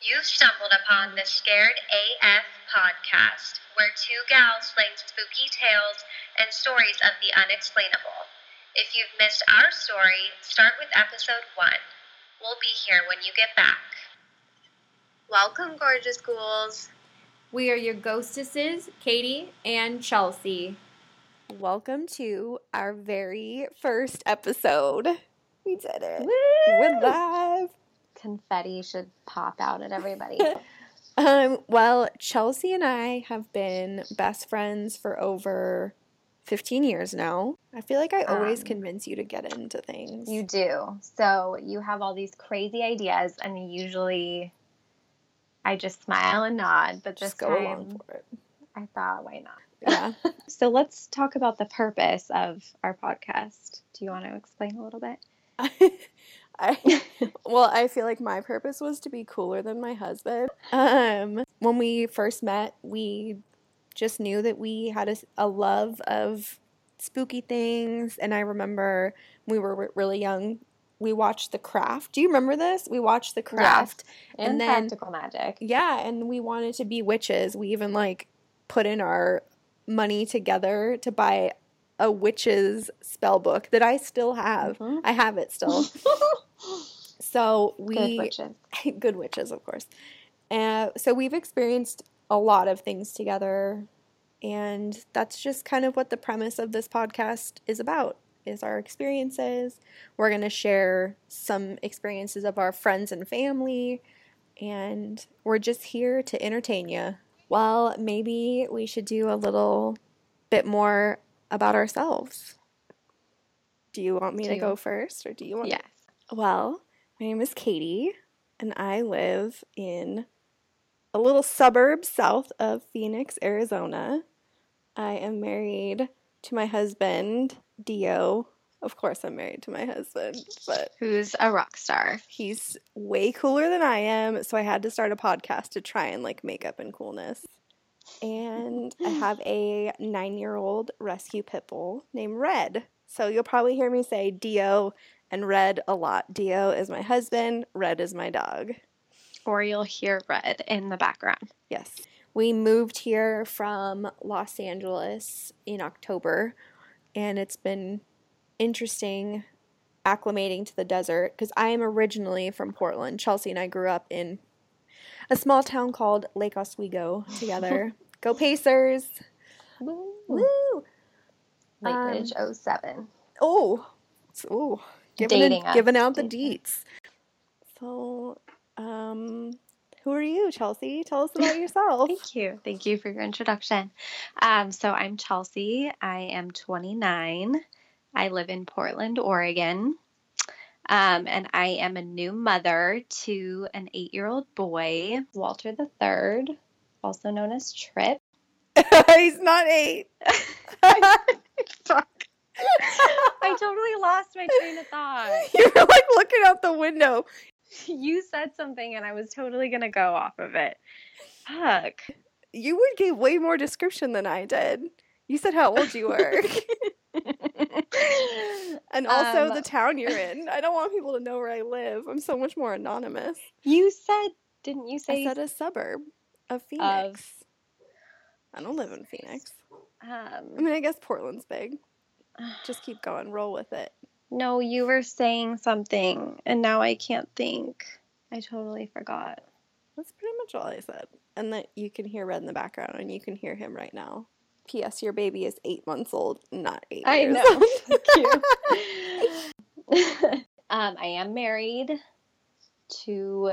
You've stumbled upon the Scared AF podcast, where two gals fling spooky tales and stories of the unexplainable. If you've missed our story, start with episode one. We'll be here when you get back. Welcome, gorgeous ghouls. We are your ghostesses, Katie and Chelsea. Welcome to our very first episode. We did it. Woo! We're live. Confetti should pop out at everybody. Um, well, Chelsea and I have been best friends for over 15 years now. I feel like I always Um, convince you to get into things. you do. So you have all these crazy ideas, and usually I just smile and nod. But this just go time, along for it. I thought, why not? Yeah. So let's talk about the purpose of our podcast. Do you want to explain a little bit? I well, I feel like my purpose was to be cooler than my husband. Um, when we first met, we just knew that we had a love of spooky things, and I remember we were re- really young. We watched The Craft. Do you remember this? We watched The Craft. And, And then- practical magic. Yeah, and we wanted to be witches. We even like put in our money together to buy a witch's spell book that I still have. Mhm. I have it still. So we Good witches. good witches, of course. Uh, so we've experienced a lot of things together, and that's just kind of what the premise of this podcast is about. Is our experiences. We're going to share some experiences of our friends and family, and we're just here to entertain you. Well, maybe we should do a little bit more about ourselves. Do you want me Do to you- go first, or do you want? Yes. Well, my name is Katie, and I live in a little suburb south of Phoenix, Arizona. I am married to my husband, Dio. Of course, I'm married to my husband, but Who's a rock star? he's way cooler than I am, so I had to start a podcast to try and like make up in coolness. And I have a nine year old rescue pit bull named Red. So you'll probably hear me say Dio and Red a lot. Dio is my husband, Red is my dog. Or you'll hear red in the background. Yes. We moved here from Los Angeles in October, and it's been interesting acclimating to the desert because I am originally from Portland. Chelsea and I grew up in a small town called Lake Oswego together. Go Pacers! Woo. Woo! Lake Um, Ridge 07. Oh, oh, giving, Dating giving out the deets. So, um, who are you, Chelsea? Tell us about yourself. Thank you. Thank you for your introduction. Um, so I'm Chelsea. I am 29. I live in Portland, Oregon. Um, and I am a new mother to an eight year old boy, Walter the Third, also known as Trip. He's not eight. I totally lost my train of thought. you were like looking out the window. You said something and I was totally going to go off of it. Fuck. You would give way more description than I did. You said how old you were. and also Um, the town you're in. I don't want people to know where I live. I'm so much more anonymous. You said, didn't you say? I said a suburb of Phoenix. I don't live in Phoenix. I um, mean, I guess Portland's big. Just keep going. Roll with it. no, you were saying something, and now I can't think. I totally forgot. That's pretty much all I said. And that you can hear Red in the background, and you can hear him right now. P.S. Your baby is eight months old, not eight I years know. old. Thank you. um, I am married to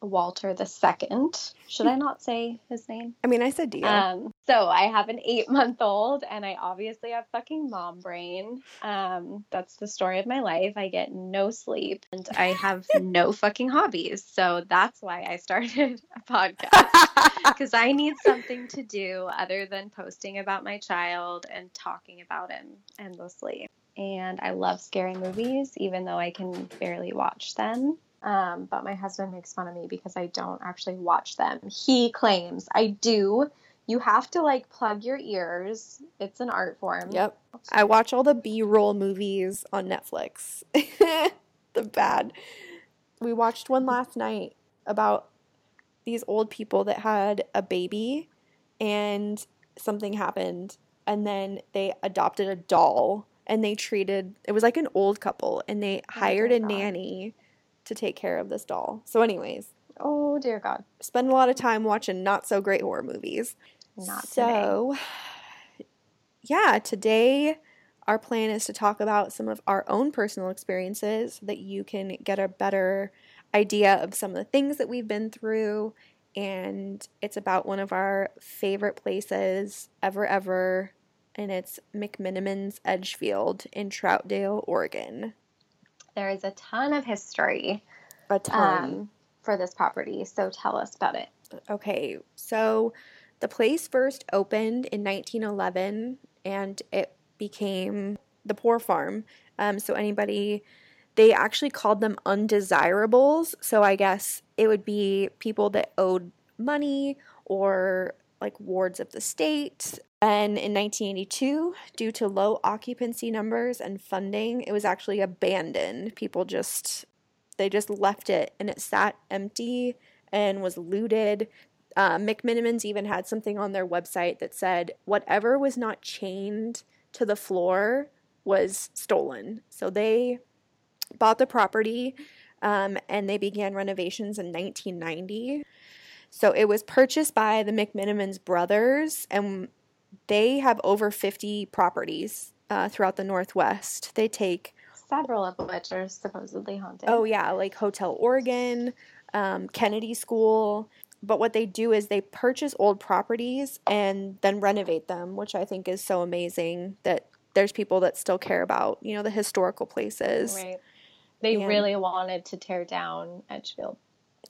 Walter the Second. Should I not say his name? I mean, I said Dio. Um, so I have an eight month old, and I obviously have fucking mom brain. Um, that's the story of my life. I get no sleep, and I have no fucking hobbies. So that's why I started a podcast because I need something to do other than posting about my child and talking about him endlessly. And I love scary movies, even though I can barely watch them. Um, but my husband makes fun of me because I don't actually watch them. He claims I do. You have to like plug your ears. It's an art form. Yep. I watch all the B roll movies on Netflix. the bad. We watched one last night about these old people that had a baby and something happened and then they adopted a doll and they treated it was like an old couple and they oh hired dear a nanny to take care of this doll. So anyways, Oh dear God. spend a lot of time watching not so great horror movies. Not today. so yeah, today our plan is to talk about some of our own personal experiences so that you can get a better idea of some of the things that we've been through and it's about one of our favorite places ever ever and it's McMenamins Edgefield in Troutdale, Oregon. There is a ton of history A ton. um, for this property. So tell us about it. Okay, so the place first opened in 1911 and it became the poor farm. Um, so anybody, they actually called them undesirables. So I guess it would be people that owed money or like wards of the state. And in 1982, due to low occupancy numbers and funding, it was actually abandoned. People just, they just left it and it sat empty and was looted. Uh, even had something on their website that said whatever was not chained to the floor was stolen. So they bought the property um, and they began renovations in 1990. So it was purchased by the McMenamins brothers, and they have over 50 properties uh, throughout the Northwest. They take Several of which are supposedly haunted. Oh yeah, like Hotel Oregon, um, Kennedy School. But what they do is they purchase old properties and then renovate them, which I think is so amazing that there's people that still care about, you know, the historical places. Right. They And- really wanted to tear down Edgefield.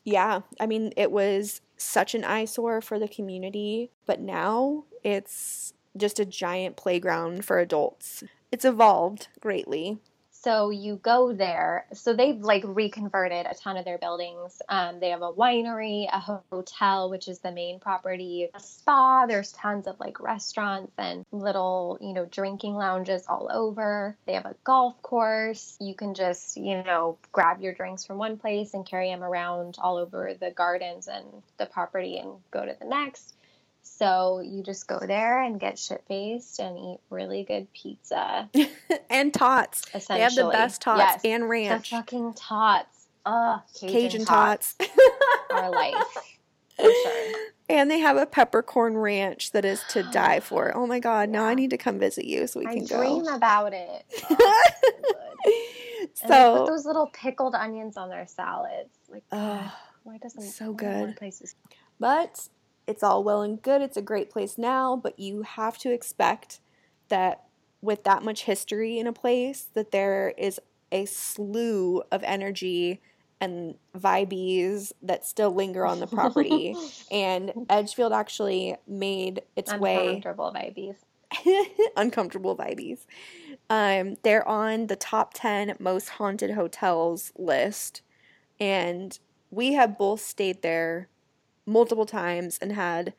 Yeah, I mean, it was such an eyesore for the community, but now it's just a giant playground for adults. It's evolved greatly. So you go there. So they've like reconverted a ton of their buildings. Um, they have a winery, a hotel, which is the main property, a spa. There's tons of like restaurants and little, you know, drinking lounges all over. They have a golf course. You can just, you know, grab your drinks from one place and carry them around all over the gardens and the property and go to the next. So you just go there and get shit faced and eat really good pizza. and tots. Essentially, They have the best tots Yes. and The ranch. fucking tots. Ugh, Cajun, Cajun tots, tots. are life. Sure. And they have a peppercorn ranch that is to die for. Oh my god, now I need to come visit you so we I can go. I dream about it. Ugh, so good. And they put those little pickled onions on their salads. Like, Ugh, why doesn't so good. Places? but it's all well and good. It's a great place now, but you have to expect that with that much history in a place that there is a slew of energy and vibes that still linger on the property. and Edgefield actually made its way Uncomfortable vibes. uncomfortable vibes. Um, they're on the top 10 most haunted hotels list. And we have both stayed there multiple times and had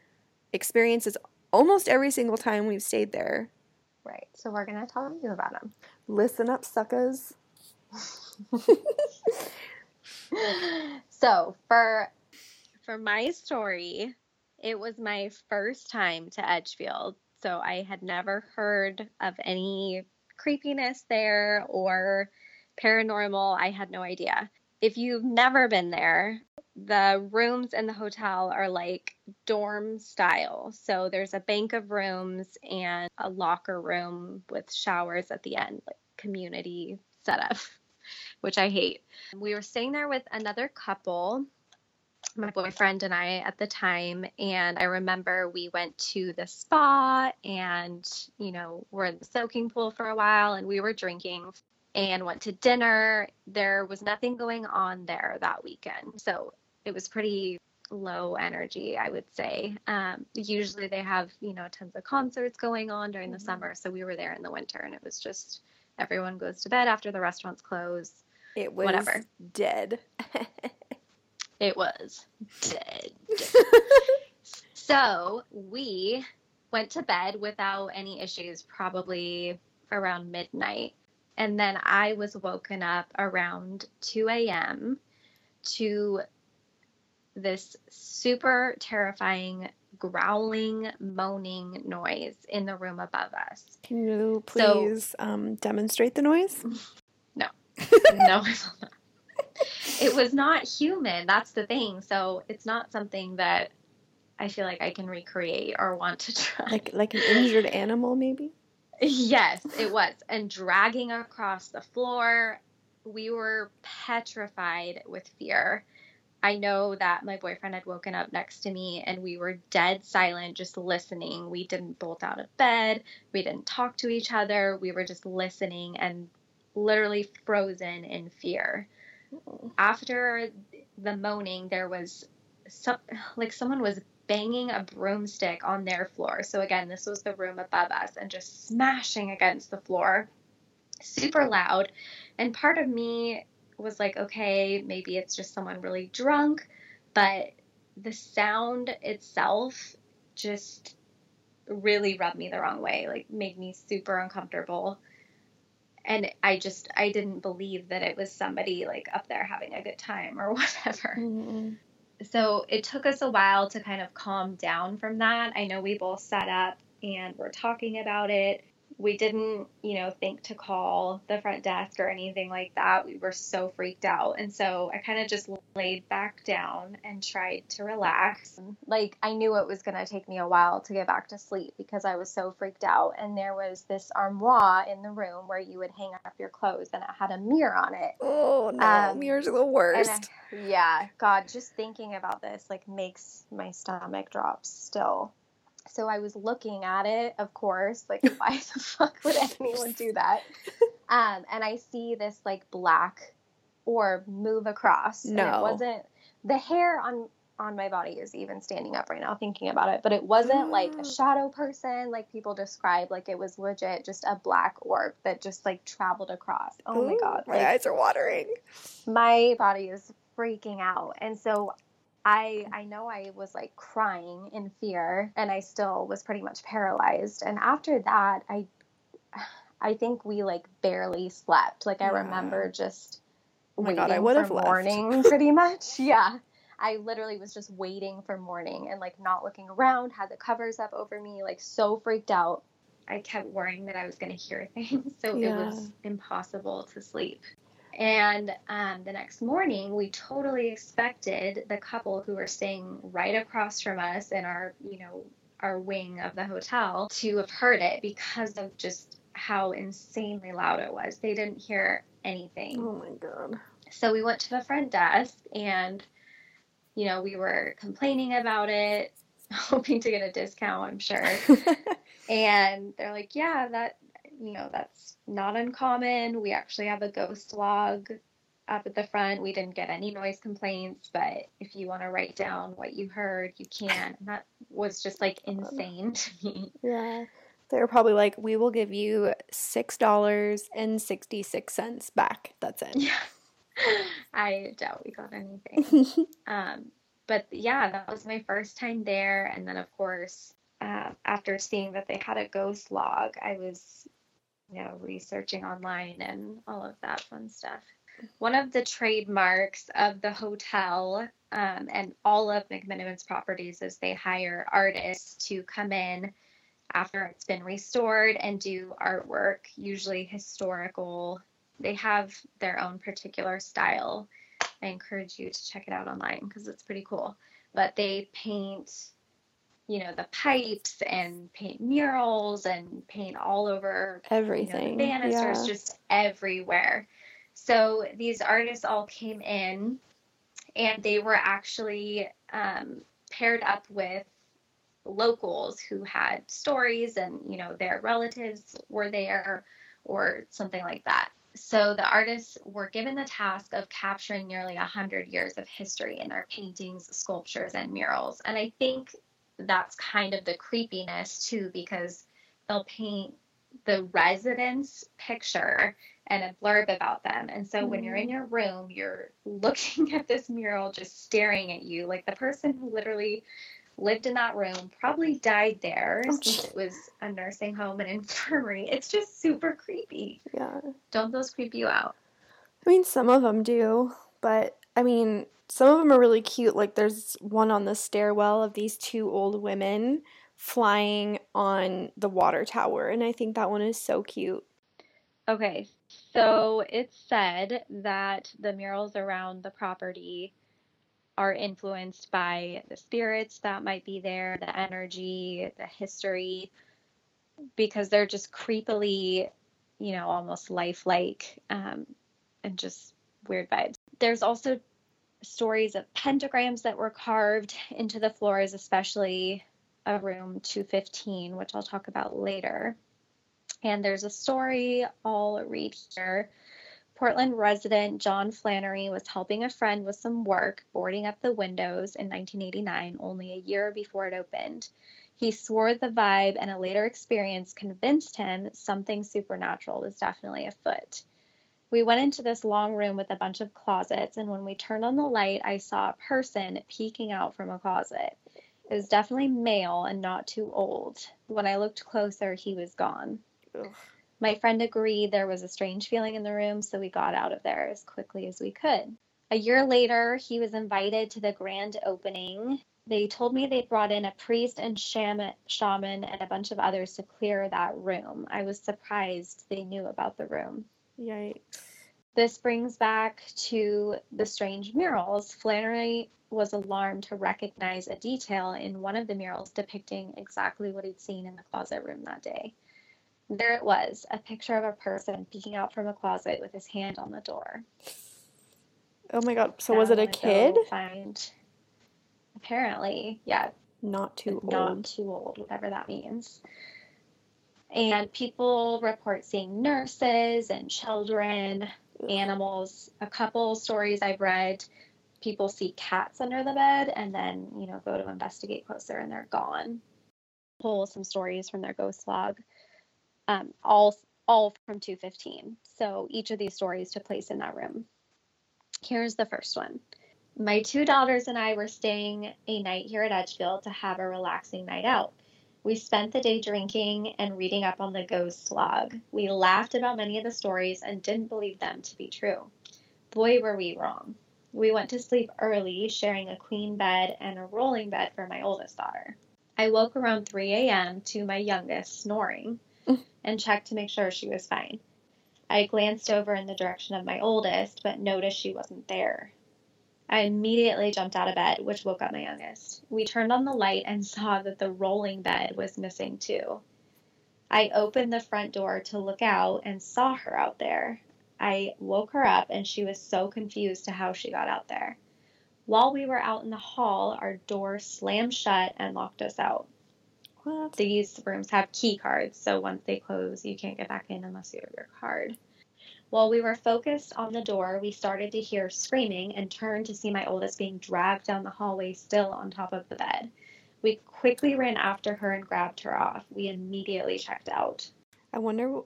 experiences almost every single time we've stayed there. Right. So we're gonna tell you about them. Listen up, suckers. so for for my story, it was my first time to Edgefield. So I had never heard of any creepiness there or paranormal. I had no idea. If you've never been there, the rooms in the hotel are like dorm style. So there's a bank of rooms and a locker room with showers at the end, like community setup, which I hate. We were staying there with another couple, my boyfriend and I at the time. And I remember we went to the spa and, you know, we're in the soaking pool for a while and we were drinking and went to dinner. There was nothing going on there that weekend. So it was pretty low energy, I would say. Um, usually they have, you know, tons of concerts going on during the Mhm. summer. So we were there in the winter and it was just everyone goes to bed after the restaurants close. It was Whatever. dead. It was dead. so we went to bed without any issues, probably around midnight. And then I was woken up around 2 a.m. to this super terrifying growling, moaning noise in the room above us. Can you So- please um, demonstrate the noise? no, no. It was not human. That's the thing. So it's not something that I feel like I can recreate or want to try. Like like an injured animal, maybe? Yes, it was. And dragging across the floor, we were petrified with fear. I know that my boyfriend had woken up next to me and we were dead silent, just listening. We didn't bolt out of bed. We didn't talk to each other. We were just listening and literally frozen in fear. After the moaning, there was some, like someone was banging a broomstick on their floor. So again, this was the room above us and just smashing against the floor. Super loud. And part of me was like, okay, maybe it's just someone really drunk, but the sound itself just really rubbed me the wrong way, like made me super uncomfortable. And I just I didn't believe that it was somebody like up there having a good time or whatever Mm. so it took us a while to kind of calm down from that. I know we both sat up and were talking about it. We didn't, you know, think to call the front desk or anything like that. We were so freaked out. And so I kind of just laid back down and tried to relax. Like I knew it was going to take me a while to get back to sleep because I was so freaked out. And there was this armoire in the room where you would hang up your clothes and it had a mirror on it. Oh no, Um, mirrors are the worst. I- yeah, God, just thinking about this like makes my stomach drop still. So I was looking at it, of course, like why the fuck would anyone do that? Um, and I see this like black orb move across. And No. it wasn't the hair on on my body is even standing up right now thinking about it, but it wasn't like a shadow person like people describe. Like it was legit just a black orb that just like traveled across. Oh my Ooh, god. my eyes are watering. my body is freaking out and so i i know i was like crying in fear and i still was pretty much paralyzed and after that i i think we like barely slept. Like i Yeah. remember just Oh waiting God, I would for have morning pretty much. Yeah. I literally was just waiting for morning and like not looking around had the covers up over me like so freaked out. I kept worrying that i was going to hear things so it was impossible to sleep and um, the next morning, we totally expected the couple who were staying right across from us in our, you know, our wing of the hotel to have heard it because of just how insanely loud it was. They didn't hear anything. Oh my god. So we went to the front desk and, you know, we were complaining about it, hoping to get a discount, I'm sure. And they're like, yeah, that, you know, that's not uncommon. We actually have a ghost log up at the front. We didn't get any noise complaints, but if you want to write down what you heard, you can. And that was just like insane to me. yeah. They were probably like, we will give you six dollars and sixty six cents back. That's it. Yeah. I doubt we got anything. Um, but yeah, that was my first time there. And then, of course, uh, after seeing that they had a ghost log, I was, you know, researching online and all of that fun stuff. One of the trademarks of the hotel um, and all of McMenamins properties is they hire artists to come in after it's been restored and do artwork, usually historical. They have their own particular style. I encourage you to check it out online because it's pretty cool. But they paint, you know, the pipes and paint murals and paint all over you know, Everything. the banisters yeah. just everywhere. So these artists all came in and they were actually um, paired up with locals who had stories and, you know, their relatives were there or something like that. So the artists were given the task of capturing nearly 100 years of history in their paintings, sculptures, and murals. And I think that's kind of the creepiness too, because they'll paint the residence picture and a blurb about them. And so when you're in mm-hmm. your room, you're looking at this mural just staring at you. Like the person who literally lived in that room probably died there Oh, since it was a nursing home and infirmary. It's just super creepy. Yeah. Don't those creep you out? I mean, some of them do, but I mean, some of them are really cute. Like there's one on the stairwell of these two old women flying on the water tower, and I think that one is so cute. Okay, so it's said that the murals around the property are influenced by the spirits that might be there, the energy, the history, because they're just creepily, you know, almost lifelike um, and just weird vibes. There's also stories of pentagrams that were carved into the floors, especially a room 215, which I'll talk about later. And there's a story I'll read here. Portland resident John Flannery was helping a friend with some work, boarding up the windows in 1989, only a year before it opened. He swore the vibe and a later experience convinced him something supernatural was definitely afoot. We went into this long room with a bunch of closets, and when we turned on the light, I saw a person peeking out from a closet. It was definitely male and not too old. When I looked closer, he was gone. Ugh. My friend agreed there was a strange feeling in the room, so we got out of there as quickly as we could. A year later, he was invited to the grand opening. They told me they brought in a priest and shaman, shaman and a bunch of others to clear that room. I was surprised they knew about the room. Yikes. This brings back to the strange murals. Flannery was alarmed to recognize a detail in one of the murals depicting exactly what he'd seen in the closet room that day. There it was, a picture of a person peeking out from a closet with his hand on the door. Oh my god. So Now was it a kid? Find. Apparently, yeah, Not too not old. too old, whatever that means. And people report seeing nurses and children, animals. A couple stories I've read, people see cats under the bed and then, you know, go to investigate closer and they're gone. Pull some stories from their ghost log, um, all all from 215. So each of these stories took place in that room. Here's the first one. My two daughters and I were staying a night here at Edgefield to have a relaxing night out. We spent the day drinking and reading up on the ghost log. We laughed about many of the stories and didn't believe them to be true. Boy, were we wrong. We went to sleep early, sharing a queen bed and a rolling bed for my oldest daughter. I woke around 3 a.m. to my youngest snoring and checked to make sure she was fine. I glanced over in the direction of my oldest, but noticed she wasn't there. I immediately jumped out of bed, which woke up my youngest. We turned on the light and saw that the rolling bed was missing too. I opened the front door to look out and saw her out there. I woke her up and she was so confused to how she got out there. While we were out in the hall, our door slammed shut and locked us out. What? These rooms have key cards, so once they close, you can't get back in unless you have your card. While we were focused on the door, we started to hear screaming and turned to see my oldest being dragged down the hallway, still on top of the bed. We quickly ran after her and grabbed her off. We immediately checked out. I wonder,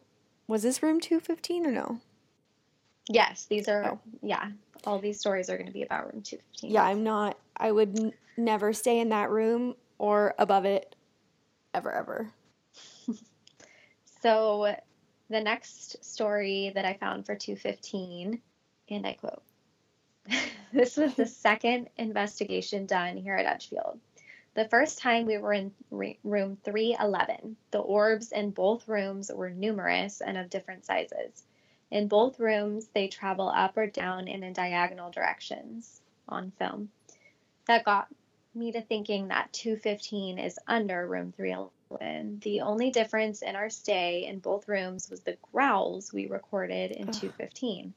was this room 215 or no? Yes, these are, Oh. yeah, all these stories are going to be about room 215. Yeah, I'm not, I would n- never stay in that room or above it ever, ever. So the next story that I found for 215, and I quote, this was the second investigation done here at Edgefield. The first time we were in re- room 311. The orbs in both rooms were numerous and of different sizes. In both rooms, they travel up or down and in diagonal directions on film. That got me to thinking that 215 is under room 311. The only difference in our stay in both rooms was the growls we recorded in Ugh. 215.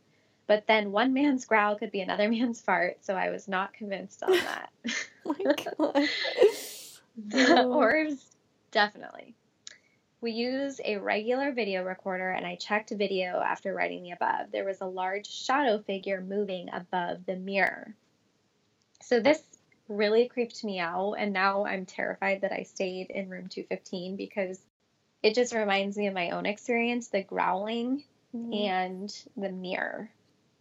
But then one man's growl could be another man's fart, so I was not convinced on that. Oh. The orbs, definitely. We use a regular video recorder, and I checked video after writing the above. There was a large shadow figure moving above the mirror. So this really creeped me out, and now I'm terrified that I stayed in room 215 because it just reminds me of my own experience the growling Mm, and the mirror.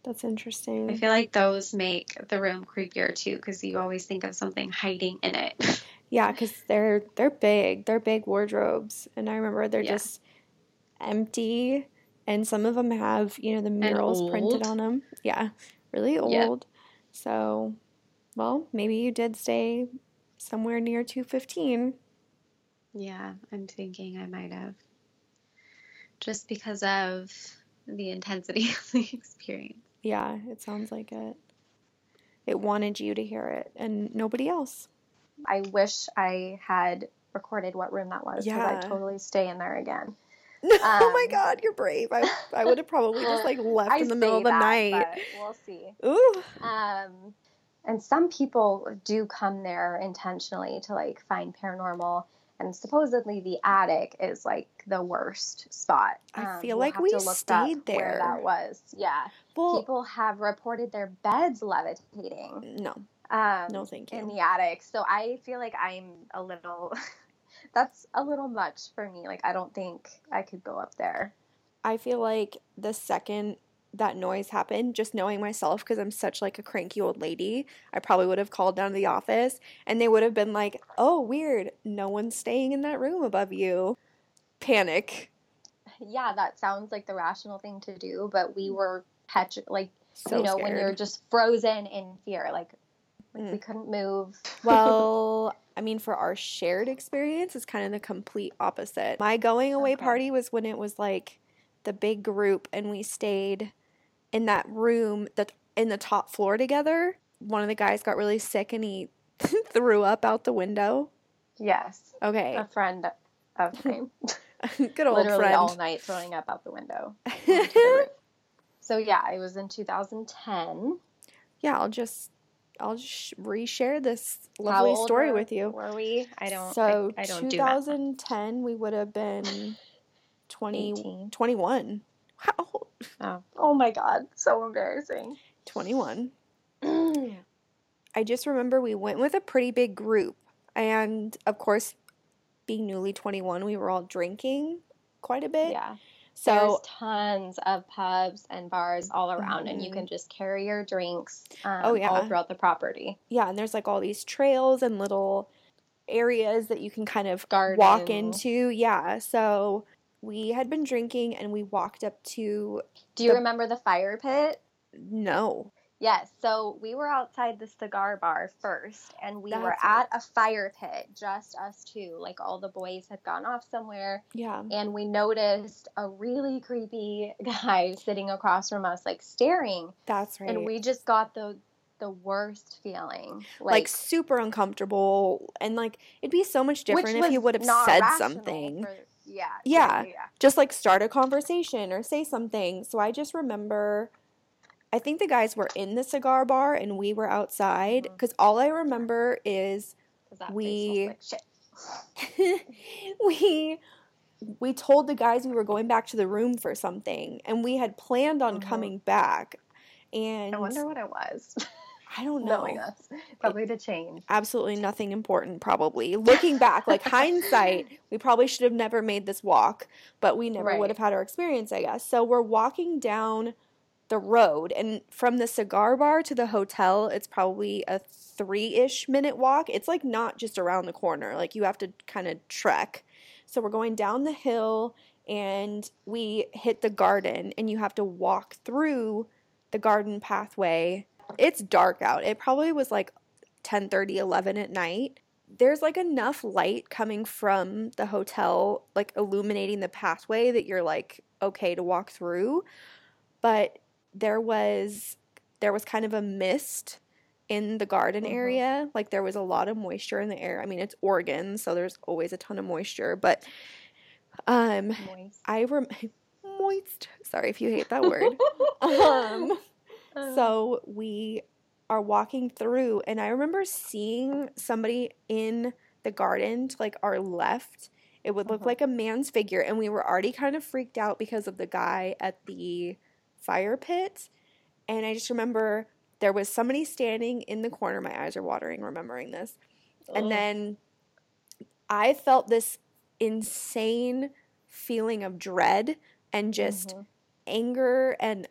That's interesting. I feel like those make the room creepier too because you always think of something hiding in it. Yeah, because they're they're big. They're big wardrobes, and I remember they're Yeah. just empty, and some of them have you know the murals printed on them. Yeah, really old. Yeah. old. So, well, maybe you did stay somewhere near 215. Yeah, I'm thinking I might have. Just because of the intensity of the experience. Yeah, it sounds like it. It wanted you to hear it and nobody else. I wish I had recorded what room that was because Yeah. I'd totally stay in there again. oh my Um, god, you're brave. I, I would have probably just like left I in the middle of the that, night. we'll see. Ooh. Um, and some people do come there intentionally to like find paranormal. And supposedly the attic is like the worst spot. I Um, feel we'll like we up stayed there. Where that was, yeah. Well, People have reported their beds levitating. no, Um, no, thank in the attic. So I feel like I'm a little. that's a little much for me. Like I don't think I could go up there. I feel like the second that noise happened, just knowing myself because I'm such like a cranky old lady, I probably would have called down to the office and they would have been like, "Oh, weird. No one's staying in that room above you." Panic. Yeah, that sounds like the rational thing to do, but we were petri- like So you know when scared. you're just frozen in fear, like, like Mm. we couldn't move. Well, I mean, for our shared experience, it's kind of the complete opposite. My going away Okay. party was when it was like the big group and we stayed in that room that in the top floor together. One of the guys got really sick and he threw up out the window. yes, Okay. a friend of mine, Good old literally friend. all night throwing up out the window. onto the roof. so yeah, it was in 2010. yeah, I'll just I'll just reshare this lovely story were- with you. Were we? I don't. So I, I don't do 2010, we would have been 20, 21. How old? Oh. oh my god, so embarrassing. 21. I just remember we went with a pretty big group. And of course, being newly 21, we were all drinking quite a bit. yeah. So, There's tons of pubs and bars all around, and you Mhm. can just carry your drinks um, Oh, yeah. all throughout the property. yeah, and there's like all these trails and little areas that you can kind of walk into. Yeah. So, we had been drinking and we walked up to Do you The- remember the fire pit? no. Yes. So we were outside the cigar bar first, and we were That's at a fire pit, just us two. Like all the boys had gone off somewhere, Yeah. and we noticed a really creepy guy sitting across from us, like staring. That's right. And we just got the the worst feeling, like, super uncomfortable and like it'd be so much different if you was would have said something. for- yeah, Yeah. yeah. just like start a conversation or say something. So I just remember, I think the guys were in the cigar bar and we were outside because all I remember is that We- like shit. we we told the guys we were going back to the room for something and we had planned on Mhm. coming back and I wonder what it was. I don't know. Knowing us, probably to change. absolutely nothing important probably. Looking back like hindsight we probably should have never made this walk but we never would have had our experience i guess. So we're walking down the road and from the cigar bar to the hotel it's probably a three-ish minute walk. It's like not just around the corner like you have to kind of trek. So we're going down the hill and we hit the garden and you have to walk through the garden pathway it's dark out. It probably was like 10 30, 11 at night. There's like enough light coming from the hotel like illuminating the pathway that you're like okay to walk through. But there was there was kind of a mist in the garden Mhm. area. Like there was a lot of moisture in the air. I mean it's oregon so there's always a ton of moisture but um Moist. i rem moist. Sorry if you hate that word. Um so we are walking through, and I remember seeing somebody in the garden to like our left. It would look Mhm. like a man's figure, and we were already kind of freaked out because of the guy at the fire pit. And I just remember there was somebody standing in the corner. My eyes are watering remembering this. And then I felt this insane feeling of dread and just Mhm. anger and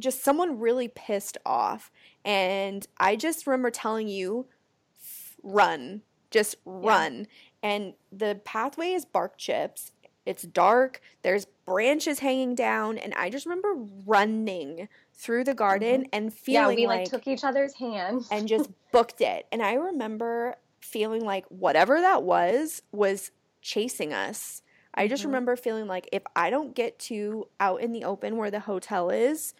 just someone really pissed off. And I just remember telling you, run, just run. And the pathway is bark chips. It's dark. There's branches hanging down, and I just remember running through the garden and Mm-hmm. Yeah, feeling we like, like took each other's hands. and just booked it. And I remember feeling like whatever that was was chasing us. I just Mhm. remember feeling like if I don't get to out in the open where the hotel is,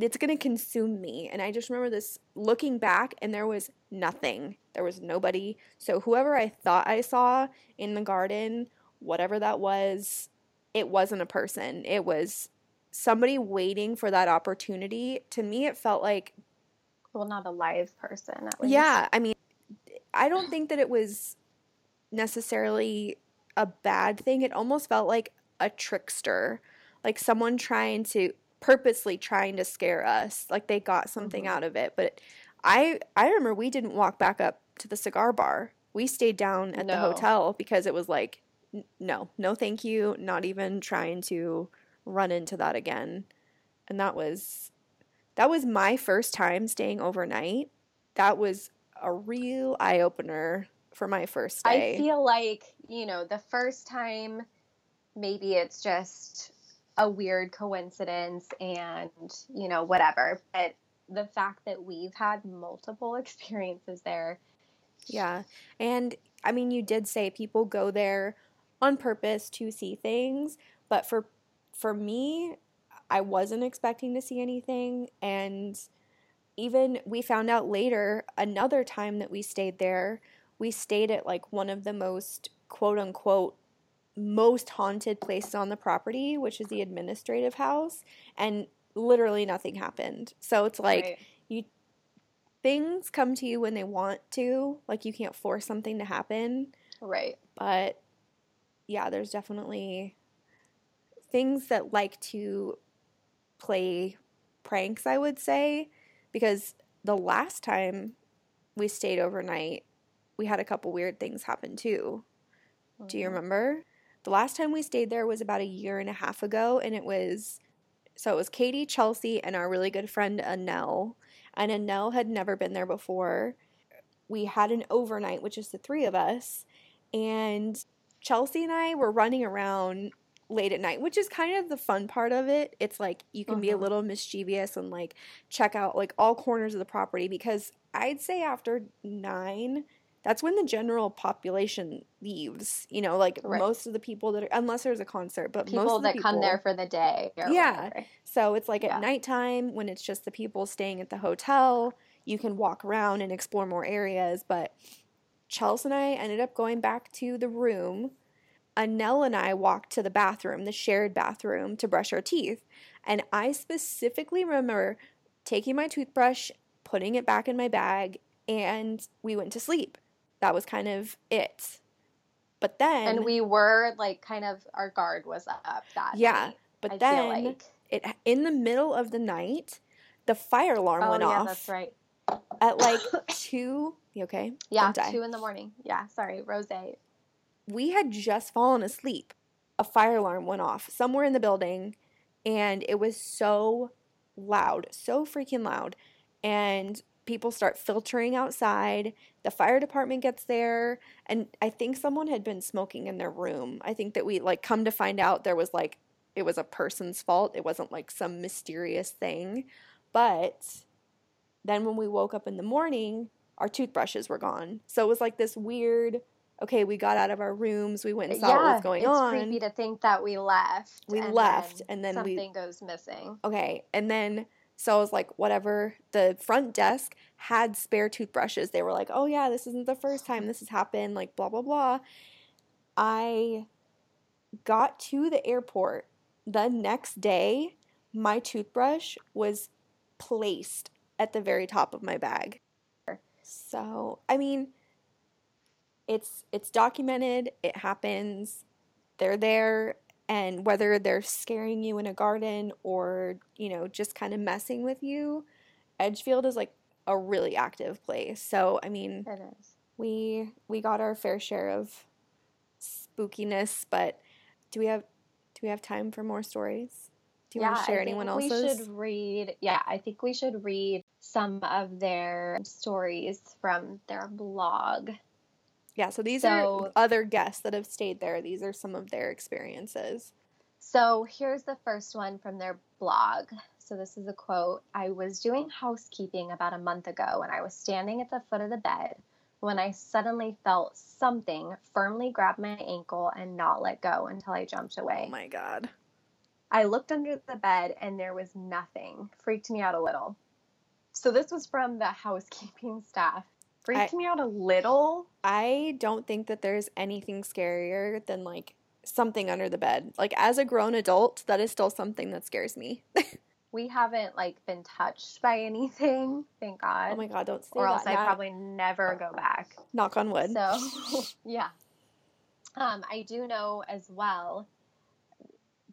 it's going to consume me. And I just remember this looking back and there was nothing. There was nobody. So whoever I thought I saw in the garden, whatever that was, it wasn't a person. It was somebody waiting for that opportunity. To me it felt like well, not a live person. At least. yeah, I mean, I don't think that it was necessarily a bad thing. It almost felt like a trickster, like someone trying to purposely trying to scare us. Like they got something Mhm. out of it. But I I remember we didn't walk back up to the cigar bar. We stayed down at the hotel because it was like n- no, no thank you, not even trying to run into that again. And that was that was my first time staying overnight. That was a real eye opener for my first day. I feel like, you know, the first time maybe it's just a weird coincidence and, you know, whatever. But the fact that we've had multiple experiences there. Yeah. And I mean, you did say people go there on purpose to see things, but for for me, I wasn't expecting to see anything and even we found out later another time that we stayed there, we stayed at like one of the most quote unquote most haunted places on the property, which is the administrative house, and literally nothing happened. So it's like right? you things come to you when they want to like you can't force something to happen Right. but yeah there's definitely things that like to play pranks i would say because the last time we stayed overnight we had a couple weird things happen too do you Mhm. remember? The last time we stayed there was about a year and a half ago, and it was so it was Katie, Chelsea, and our really good friend Annelle. And Annelle had never been there before. We had an overnight, which is the three of us, and Chelsea and I were running around late at night, which is kind of the fun part of it. It's like you can be a Mhm. little mischievous and like check out like all corners of the property because I'd say after nine, that's when the general population leaves. You know, like Right. most of the people that are, unless there's a concert, but most of the that people, come there for the day. Yeah. whatever. So it's like Yeah. at nighttime when it's just the people staying at the hotel, you can walk around and explore more areas. But Chelsea and I ended up going back to the room. Annelle and I walked to the bathroom, the shared bathroom, to brush our teeth. And I specifically remember taking my toothbrush, putting it back in my bag, and we went to sleep. That was kind of it. But then And we were like kind of our guard was up that Yeah, night, but I then like. it in the middle of the night, the fire alarm Oh went yeah, off that's right. at like two. You okay? Yeah, two in the morning. Yeah, sorry, Rose. We had just fallen asleep. A fire alarm went off somewhere in the building, and it was so loud, so freaking loud, and people start filtering outside. The fire department gets there, and I think someone had been smoking in their room. I think that we like come to find out there was like it was a person's fault. It wasn't like some mysterious thing. But then when we woke up in the morning, our toothbrushes were gone. So it was like this weird, okay, we got out of our rooms, we went and saw what was going on. it's creepy to think that we left. We left, and then we- something goes missing. Okay. And then so I was like, whatever. The front desk had spare toothbrushes. They were like, oh yeah, this isn't the first time this has happened, like blah blah blah. I got to the airport the next day, my toothbrush was placed at the very top of my bag. So, I mean, it's it's documented, it happens. They're there and whether they're scaring you in a garden or, you know, just kind of messing with you, Edgefield is like a really active place. So, I mean, It is. we we got our fair share of spookiness, but do we have do we have time for more stories? Do you want to share I anyone think else's? We should read. Yeah, I think we should read some of their stories from their blog. Yeah, so these So- are other guests that have stayed there. These are some of their experiences. So here's the first one from their blog. So this is a quote I was doing housekeeping about a month ago and I was standing at the foot of the bed when I suddenly felt something firmly grab my ankle and not let go until I jumped away. Oh my god. I looked under the bed and there was nothing. Freaked me out a little. So this was from the housekeeping staff. Freaked I- me out a little. I don't think that there's anything scarier than like something under the bed. Like as a grown adult, that is still something that scares me. We haven't like been touched by anything, thank God. oh my god, don't say or that. else I Nat. probably never go back. knock on wood. So, yeah. Um, I do know as well,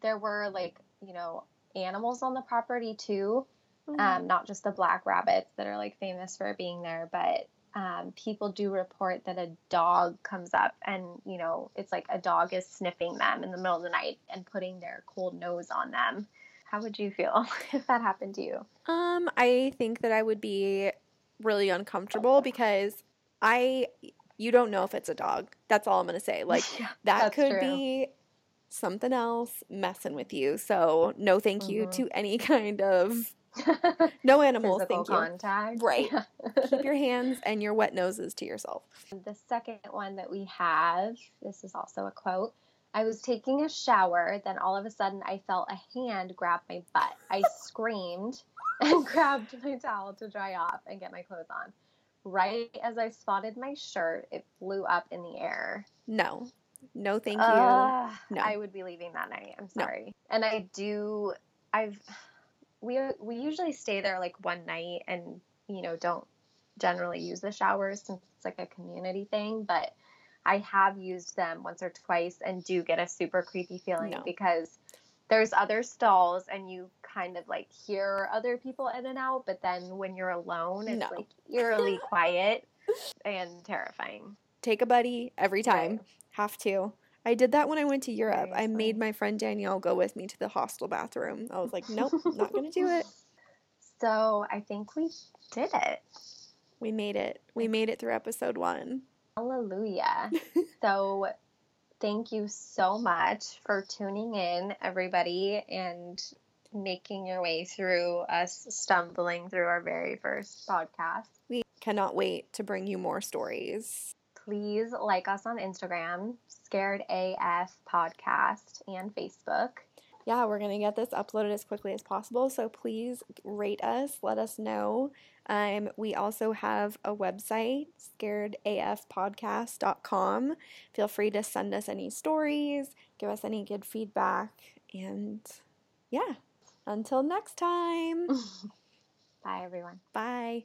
there were like, you know, animals on the property too. Mm-hmm. Um, not just the black rabbits that are like famous for being there, but um, people do report that a dog comes up and, you know, it's like a dog is sniffing them in the middle of the night and putting their cold nose on them. How would you feel if that happened to you? Um, I think that I would be really uncomfortable because I you don't know if it's a dog. That's all I'm gonna say. Like Yeah, that could true. be something else messing with you. So no thank you Mhm. to any kind of no animals, Physical thank you. contact. Right. Keep your hands and your wet noses to yourself. The second one that we have, this is also a quote. I was taking a shower, then all of a sudden I felt a hand grab my butt. I screamed and grabbed my towel to dry off and get my clothes on. Right as I spotted my shirt, it flew up in the air. No. No thank you. No. I would be leaving that night. I'm No. sorry. And I do I've we we usually stay there like one night and you know don't generally use the showers since it's like a community thing, but I have used them once or twice and do get a super creepy feeling No. because there's other stalls and you kind of like hear other people in and out, but then when you're alone, it's No. like eerily quiet and terrifying. Take a buddy every time. Have to. I did that when I went to Europe. I made my friend Danielle go with me to the hostel bathroom. I was like, nope, not gonna do it. So I think we did it. We made it. We made it through episode one. Hallelujah. so thank you so much for tuning in, everybody, and making your way through us stumbling through our very first podcast. We cannot wait to bring you more stories. Please like us on Instagram, Scared AF Podcast, and Facebook. Yeah, we're going to get this uploaded as quickly as possible. So please rate us, let us know. Um, we also have a website, scaredafpodcast.com. Feel free to send us any stories, give us any good feedback. And yeah, until next time, Bye, everyone. bye.